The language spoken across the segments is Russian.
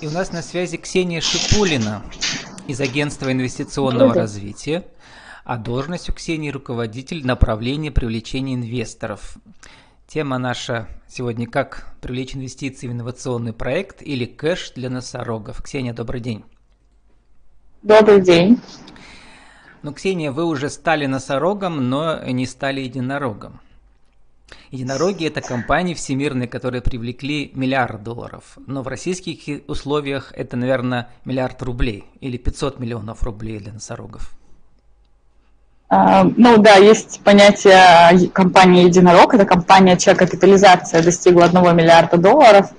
И у нас на связи Ксения Шипулина из Агентства инвестиционного развития, а должность у Ксении руководитель направления привлечения инвесторов. Тема наша сегодня «Как привлечь инвестиции в инновационный проект» или «Кэш для носорогов». Ксения, добрый день. Добрый день. Ну, Ксения, вы уже стали носорогом, но не стали единорогом. Единороги – это компании всемирные, которые привлекли миллиард долларов. Но в российских условиях это, наверное, миллиард рублей или 500 миллионов рублей для носорогов. А, ну да, есть понятие компании «Единорог». Это компания, чья капитализация достигла 1 миллиарда долларов.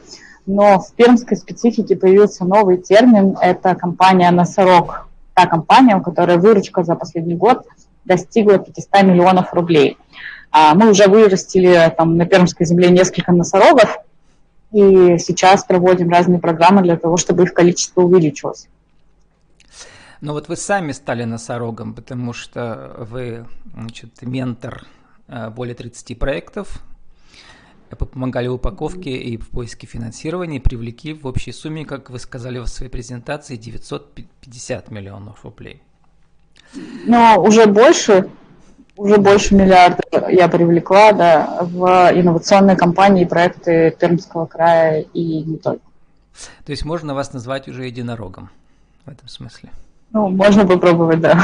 Но в пермской специфике появился новый термин – это компания «Носорог». Та компания, у которой выручка за последний год достигла 500 миллионов рублей – а мы уже вырастили там, на Пермской земле несколько носорогов, и сейчас проводим разные программы для того, чтобы их количество увеличилось. Ну вот вы сами стали носорогом, потому что вы значит, ментор э, более 30 проектов, помогали в упаковке и в поиске финансирования, и привлекли в общей сумме, как вы сказали в своей презентации, 950 миллионов рублей. Но уже больше, уже больше миллиарда я привлекла да, в инновационные компании и проекты Пермского края и не только. То есть можно вас назвать уже единорогом в этом смысле? Ну, можно попробовать, да.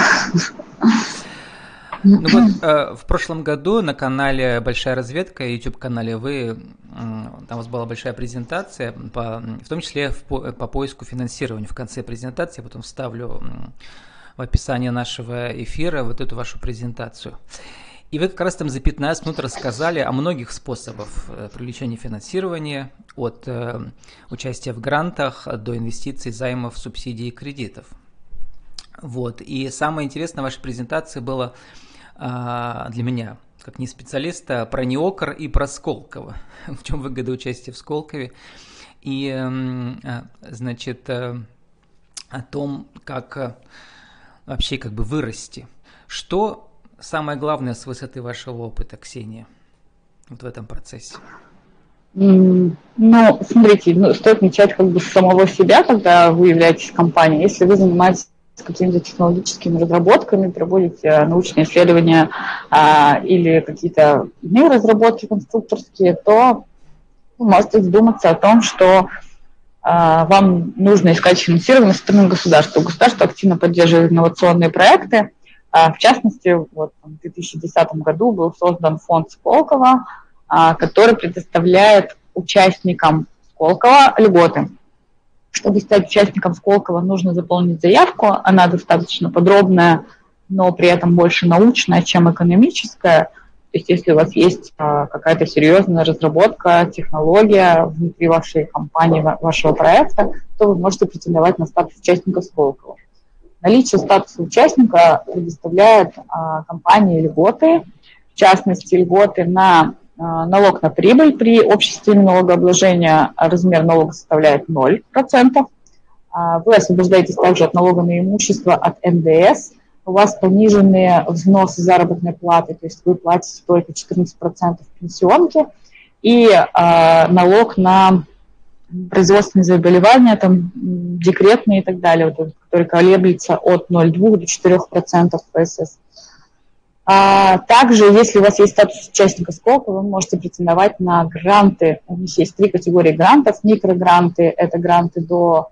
Ну вот э, в прошлом году на канале Большая разведка, YouTube-канале, вы, там у вас была большая презентация, по, в том числе в, по, по поиску финансирования. В конце презентации я потом вставлю в описании нашего эфира вот эту вашу презентацию. И вы как раз там за 15 минут рассказали о многих способах э, привлечения финансирования, от э, участия в грантах до инвестиций, займов, субсидий и кредитов. Вот. И самое интересное в вашей презентации было э, для меня, как не специалиста, про Неокр и про Сколково. в чем выгода участия в Сколкове. И, э, значит, э, о том, как вообще как бы вырасти. Что самое главное с высоты вашего опыта, Ксения, вот в этом процессе? Ну, смотрите, ну, стоит начать как бы с самого себя, когда вы являетесь компанией. Если вы занимаетесь какими-то технологическими разработками, проводите научные исследования а, или какие-то иные разработки конструкторские, то вы можете задуматься о том, что вам нужно искать финансирование со стороны государства. Государство активно поддерживает инновационные проекты. А, в частности, вот в 2010 году был создан фонд Сколково, а, который предоставляет участникам Сколково льготы. Чтобы стать участником Сколково, нужно заполнить заявку. Она достаточно подробная, но при этом больше научная, чем экономическая – есть если у вас есть а, какая-то серьезная разработка, технология внутри вашей компании, вашего проекта, то вы можете претендовать на статус участника Сколково. Наличие статуса участника предоставляет а, компании льготы, в частности, льготы на а, налог на прибыль. При общей системе налогообложения размер налога составляет 0%. Вы освобождаетесь также от налога на имущество от НДС – у вас пониженные взносы заработной платы, то есть вы платите только 14% пенсионки, и э, налог на производственные заболевания, там, декретные и так далее, вот, который колеблется от 0,2 до 4% ПСС. А также, если у вас есть статус участника СКОКа, вы можете претендовать на гранты. У них есть три категории грантов. Микрогранты – это гранты до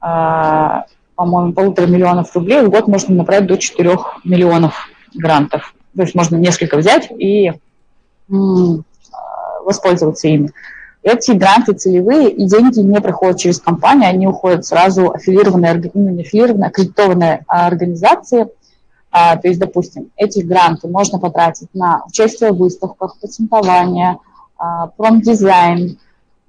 а, по-моему, полутора миллионов рублей, в год можно направить до 4 миллионов грантов. То есть можно несколько взять и воспользоваться ими. Эти гранты целевые, и деньги не проходят через компанию, они уходят сразу аффилированные, ну, не аффилированные, аккредитованные организации. А, то есть, допустим, эти гранты можно потратить на участие в выставках, патентование, а, промдизайн,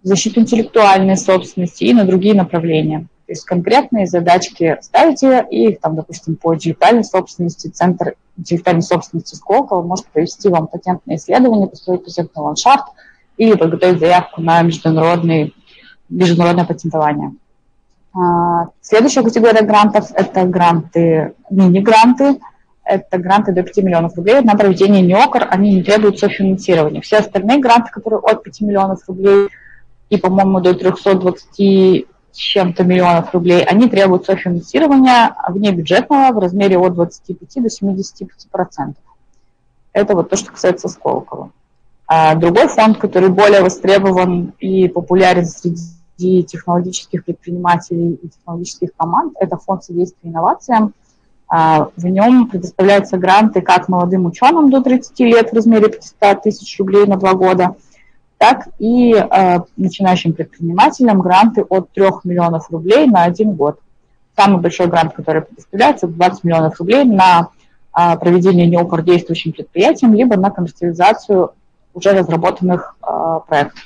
защиту интеллектуальной собственности и на другие направления. То есть конкретные задачки ставите, и там, допустим, по дигитальной собственности, центр дигитальной собственности Сколково может провести вам патентное исследование, построить патентный ландшафт или подготовить заявку на международный, международное патентование. А, следующая категория грантов – это гранты, мини-гранты, это гранты до 5 миллионов рублей на проведение НИОКР, они не требуют софинансирования. Все остальные гранты, которые от 5 миллионов рублей и, по-моему, до 320 чем-то миллионов рублей, они требуют софинансирования внебюджетного в размере от 25 до 75 процентов. Это вот то, что касается Сколково. А другой фонд, который более востребован и популярен среди технологических предпринимателей и технологических команд, это фонд содействия инновациям. А, в нем предоставляются гранты как молодым ученым до 30 лет в размере 500 тысяч рублей на два года, так и э, начинающим предпринимателям гранты от 3 миллионов рублей на один год. Самый большой грант, который предоставляется, 20 миллионов рублей на э, проведение неокор действующим предприятием, либо на коммерциализацию уже разработанных э, проектов.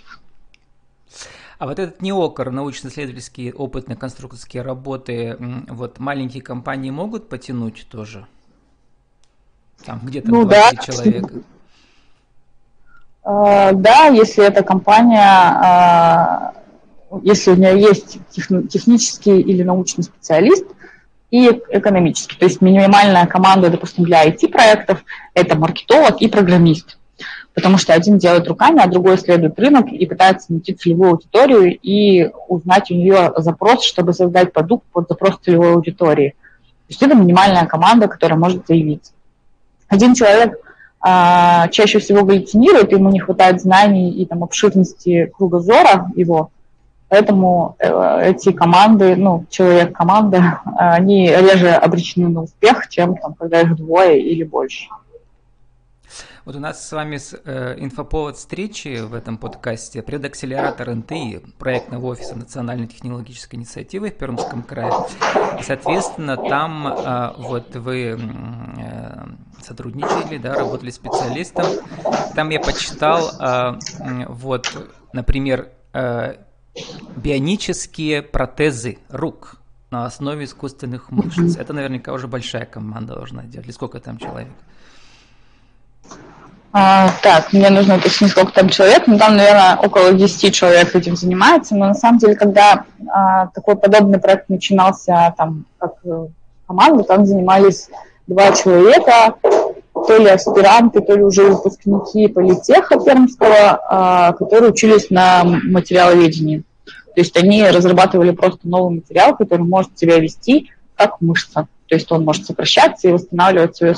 А вот этот неокор, научно-исследовательские опытные конструкторские работы, вот маленькие компании могут потянуть тоже? Там где-то ну, 20 да. человек. Э, да, если эта компания, э, если у нее есть технический или научный специалист и экономический, то есть минимальная команда, допустим, для IT-проектов – это маркетолог и программист. Потому что один делает руками, а другой исследует рынок и пытается найти целевую аудиторию и узнать у нее запрос, чтобы создать продукт под запрос целевой аудитории. То есть это минимальная команда, которая может заявиться. Один человек – а, чаще всего галлюцинирует, ему не хватает знаний и там, обширности кругозора его, поэтому э, эти команды, ну, человек-команда, они реже обречены на успех, чем там, когда их двое или больше. Вот у нас с вами э, инфоповод встречи в этом подкасте предакселератор НТИ, проектного офиса Национальной технологической инициативы в Пермском крае. И, соответственно, там э, вот вы э, сотрудничали, да, работали специалистом. Там я почитал, э, вот, например, э, бионические протезы рук на основе искусственных мышц. Это наверняка уже большая команда должна делать. Или сколько там человек? А, так, мне нужно уточнить, сколько там человек. Ну, там, наверное, около 10 человек этим занимается. Но на самом деле, когда а, такой подобный проект начинался там как э, команда, там занимались два человека, то ли аспиранты, то ли уже выпускники политеха пермского, а, которые учились на материаловедении. То есть они разрабатывали просто новый материал, который может себя вести как мышца. То есть он может сокращаться и восстанавливать свое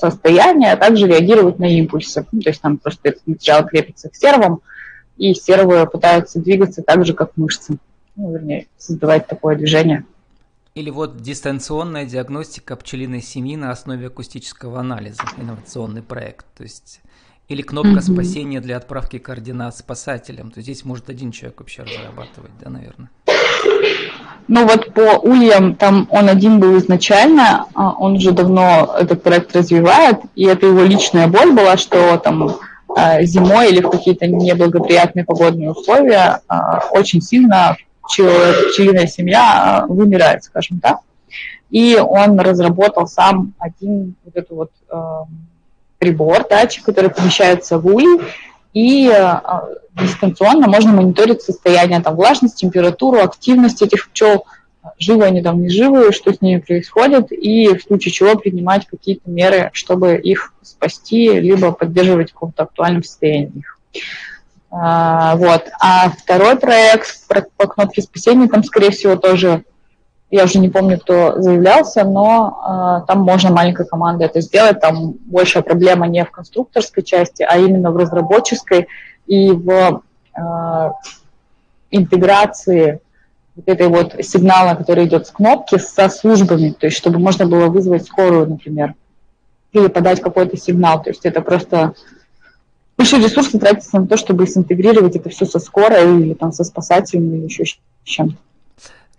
состояние, а также реагировать на импульсы. Ну, то есть там просто этот материал крепится к сервам, и сервы пытаются двигаться так же, как мышцы. Ну, вернее, создавать такое движение. Или вот дистанционная диагностика пчелиной семьи на основе акустического анализа, инновационный проект. То есть или кнопка mm-hmm. спасения для отправки координат спасателям. То здесь может один человек вообще разрабатывать, да, наверное. Ну вот по ульям, там он один был изначально, а он уже давно этот проект развивает, и это его личная боль была, что там а, зимой или в какие-то неблагоприятные погодные условия а, очень сильно пчелиная семья вымирает, скажем так. И он разработал сам один вот этот вот прибор, датчик, который помещается в улей, и а, дистанционно можно мониторить состояние там, влажность, температуру, активность этих пчел, живы они там, не живы, что с ними происходит, и в случае чего принимать какие-то меры, чтобы их спасти, либо поддерживать в каком-то актуальном состоянии их. А, вот. А второй проект по кнопке спасения, там, скорее всего, тоже я уже не помню, кто заявлялся, но э, там можно маленькой командой это сделать. Там большая проблема не в конструкторской части, а именно в разработческой и в э, интеграции вот этой вот сигнала, который идет с кнопки, со службами, то есть чтобы можно было вызвать скорую, например, или подать какой-то сигнал. То есть это просто большие ресурсы тратятся на то, чтобы синтегрировать это все со скорой или там со спасателями или еще чем-то.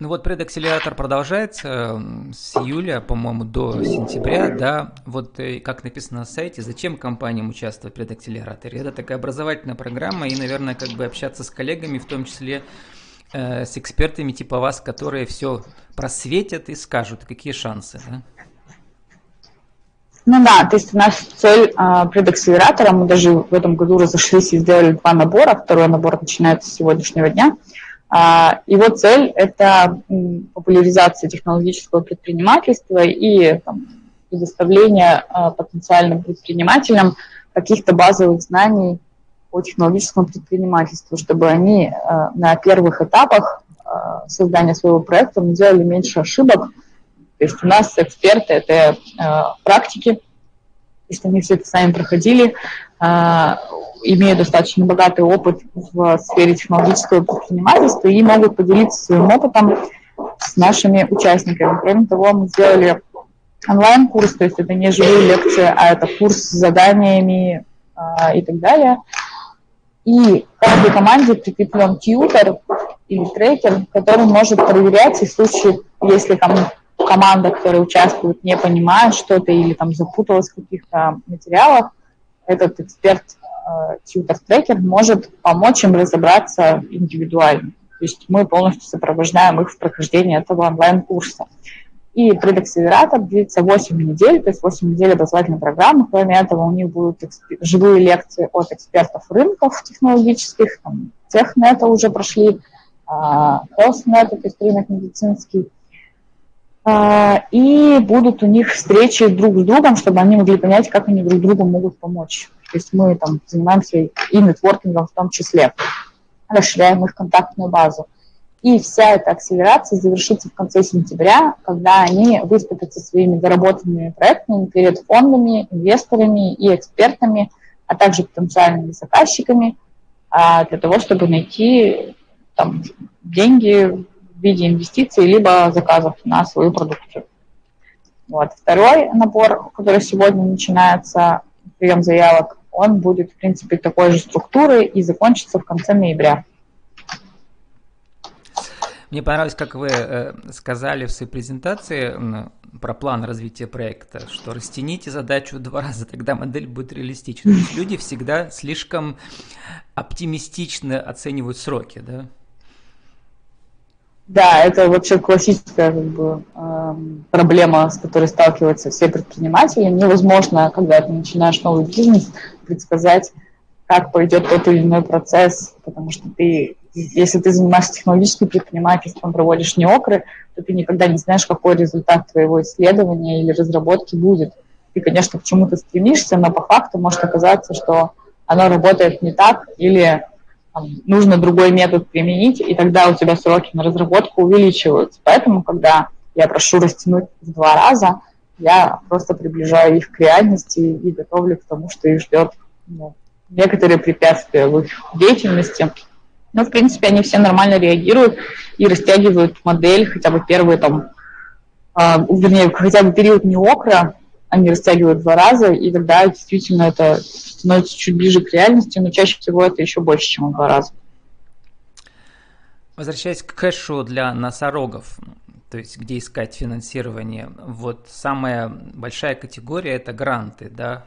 Ну вот предакселератор продолжается с июля, по-моему, до сентября, да. Вот э, как написано на сайте, зачем компаниям участвовать в предакселераторе? Это такая образовательная программа и, наверное, как бы общаться с коллегами, в том числе э, с экспертами типа вас, которые все просветят и скажут, какие шансы, да? Ну да, то есть у нас цель э, предакселератора, мы даже в этом году разошлись и сделали два набора, второй набор начинается с сегодняшнего дня – его цель – это популяризация технологического предпринимательства и там, предоставление а, потенциальным предпринимателям каких-то базовых знаний по технологическому предпринимательству, чтобы они а, на первых этапах создания своего проекта делали меньше ошибок. То есть у нас эксперты – это практики, есть они все это сами проходили, имеют достаточно богатый опыт в сфере технологического предпринимательства и могут поделиться своим опытом с нашими участниками. Кроме того, мы сделали онлайн-курс, то есть это не живые лекции, а это курс с заданиями э, и так далее. И каждой команде прикреплен тьютер или трекер, который может проверять, и в случае, если там команда, которая участвует, не понимает что-то или там запуталась в каких-то материалах, этот эксперт тьютер-трекер может помочь им разобраться индивидуально. То есть мы полностью сопровождаем их в прохождении этого онлайн-курса. И предакселератор длится 8 недель, то есть 8 недель образовательной программы. Кроме этого, у них будут живые лекции от экспертов рынков технологических, там, технета уже прошли, Хелснет, то есть рынок медицинский. А, и будут у них встречи друг с другом, чтобы они могли понять, как они друг другу могут помочь. То есть мы там занимаемся и нетворкингом в том числе, расширяем их контактную базу. И вся эта акселерация завершится в конце сентября, когда они выступят со своими доработанными проектами перед фондами, инвесторами и экспертами, а также потенциальными заказчиками, а, для того, чтобы найти там, деньги в виде инвестиций либо заказов на свою продукцию. Вот. Второй набор, который сегодня начинается, прием заявок, он будет, в принципе, такой же структуры и закончится в конце ноября. Мне понравилось, как вы э, сказали в своей презентации про план развития проекта, что растяните задачу в два раза, тогда модель будет реалистичной. Люди всегда слишком оптимистично оценивают сроки, да? Да, это вообще классическая как бы, э, проблема, с которой сталкиваются все предприниматели. Невозможно, когда ты начинаешь новый бизнес, предсказать, как пойдет тот или иной процесс, потому что ты если ты занимаешься технологическим предпринимательством, проводишь неокры, то ты никогда не знаешь, какой результат твоего исследования или разработки будет. Ты, конечно, к чему-то стремишься, но по факту может оказаться, что оно работает не так, или там, нужно другой метод применить, и тогда у тебя сроки на разработку увеличиваются. Поэтому, когда я прошу растянуть в два раза, я просто приближаю их к реальности и готовлю к тому, что их ждет ну, некоторые препятствия в их деятельности, но, в принципе, они все нормально реагируют и растягивают модель хотя бы первые там, э, вернее, хотя бы период неокра, они растягивают два раза, и тогда действительно это становится чуть ближе к реальности, но чаще всего это еще больше, чем два раза. Возвращаясь к кэшу для носорогов, то есть где искать финансирование, вот самая большая категория это гранты, да,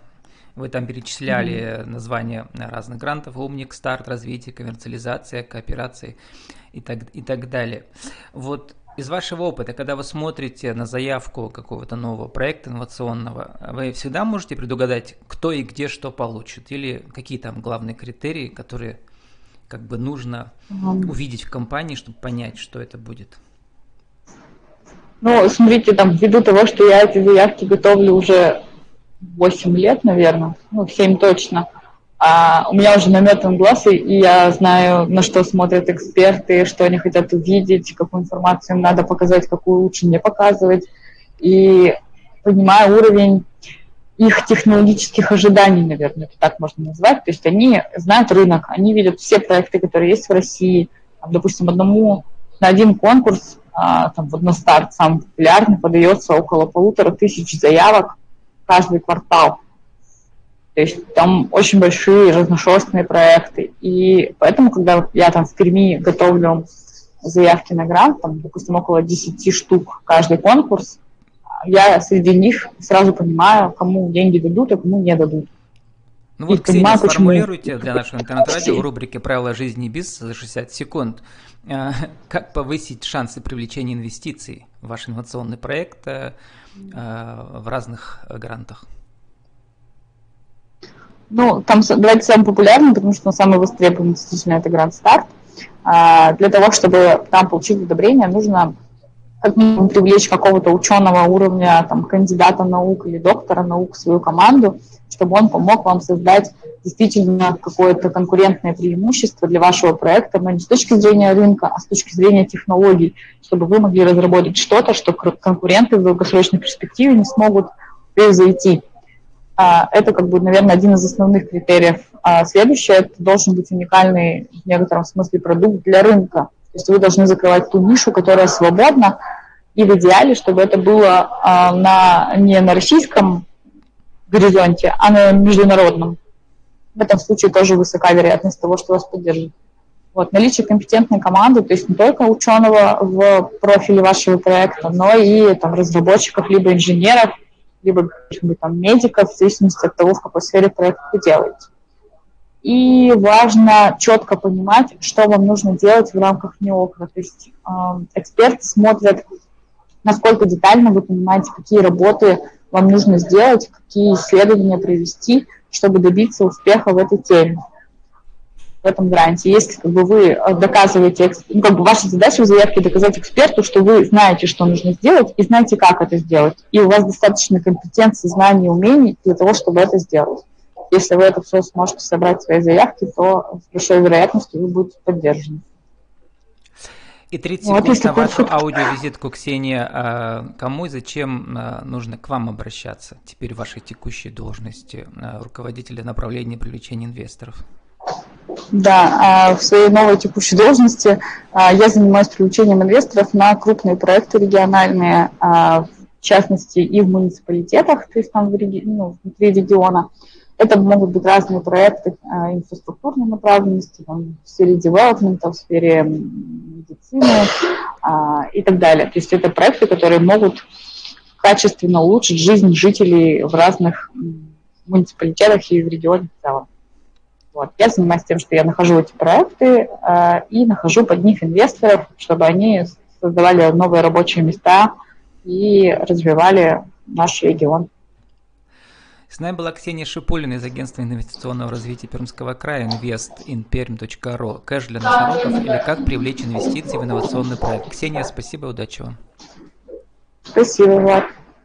вы там перечисляли mm-hmm. названия разных грантов, умник, старт, развитие, коммерциализация, кооперации и так, и так далее. Вот из вашего опыта, когда вы смотрите на заявку какого-то нового проекта инновационного, вы всегда можете предугадать, кто и где что получит? Или какие там главные критерии, которые как бы нужно mm-hmm. увидеть в компании, чтобы понять, что это будет? Ну, смотрите, там, ввиду того, что я эти заявки готовлю уже 8 лет, наверное, ну, 7 точно. А у меня уже наметан глаз, и я знаю, на что смотрят эксперты, что они хотят увидеть, какую информацию им надо показать, какую лучше не показывать. И понимаю уровень их технологических ожиданий, наверное, это так можно назвать. То есть они знают рынок, они видят все проекты, которые есть в России. Там, допустим, одному на один конкурс, а, там, вот на старт самый популярный, подается около полутора тысяч заявок каждый квартал. То есть там очень большие разношерстные проекты. И поэтому, когда я там в Перми готовлю заявки на грант, там, допустим, около 10 штук каждый конкурс, я среди них сразу понимаю, кому деньги дадут, а кому не дадут. Ну вот, Ксения, понимаю, сформулируйте почему... для нашего интернет-радио в рубрике «Правила жизни без» за 60 секунд. А, как повысить шансы привлечения инвестиций в ваш инновационный проект а, в разных грантах? Ну, там давайте самый популярный, потому что он самый востребованный действительно это грант старт. А, для того, чтобы там получить одобрение, нужно как минимум привлечь какого-то ученого уровня, там, кандидата наук или доктора наук в свою команду, чтобы он помог вам создать действительно какое-то конкурентное преимущество для вашего проекта, но не с точки зрения рынка, а с точки зрения технологий, чтобы вы могли разработать что-то, что конкуренты в долгосрочной перспективе не смогут превзойти. А, это, как бы, наверное, один из основных критериев. А следующее, это должен быть уникальный в некотором смысле продукт для рынка. То есть вы должны закрывать ту нишу, которая свободна, и в идеале, чтобы это было а, на, не на российском горизонте, а на международном. В этом случае тоже высока вероятность того, что вас поддержат. Вот, наличие компетентной команды, то есть не только ученого в профиле вашего проекта, но и там, разработчиков, либо инженеров, либо там, медиков, в зависимости от того, в какой сфере проект вы делаете. И важно четко понимать, что вам нужно делать в рамках неокра. То есть э, эксперты смотрят, насколько детально вы понимаете, какие работы вам нужно сделать, какие исследования провести, чтобы добиться успеха в этой теме в этом гранте. Если как бы, вы доказываете, ну, как бы ваша задача в заявке доказать эксперту, что вы знаете, что нужно сделать, и знаете, как это сделать. И у вас достаточно компетенции, знаний, умений для того, чтобы это сделать. Если вы это все сможете собрать в своей заявке, то с большой вероятностью вы будете поддержаны. И 30 вот, секунд на вашу аудиовизитку, Ксения. А, кому и зачем а, нужно к вам обращаться теперь в вашей текущей должности а, руководителя направления привлечения инвесторов? Да, в своей новой текущей должности я занимаюсь привлечением инвесторов на крупные проекты региональные, в частности и в муниципалитетах, то есть там в реги... ну, внутри региона. Это могут быть разные проекты а, инфраструктурной направленности, там, в сфере девелопмента, в сфере медицины а, и так далее. То есть это проекты, которые могут качественно улучшить жизнь жителей в разных муниципалитетах и в регионе в целом. Вот. Я занимаюсь тем, что я нахожу эти проекты э, и нахожу под них инвесторов, чтобы они создавали новые рабочие места и развивали наш регион. С нами была Ксения Шипулина из агентства инвестиционного развития Пермского края investinperm.ru. Кэш для носорогов или как привлечь инвестиции в инновационный проект. Ксения, спасибо, удачи вам. Спасибо, Влад.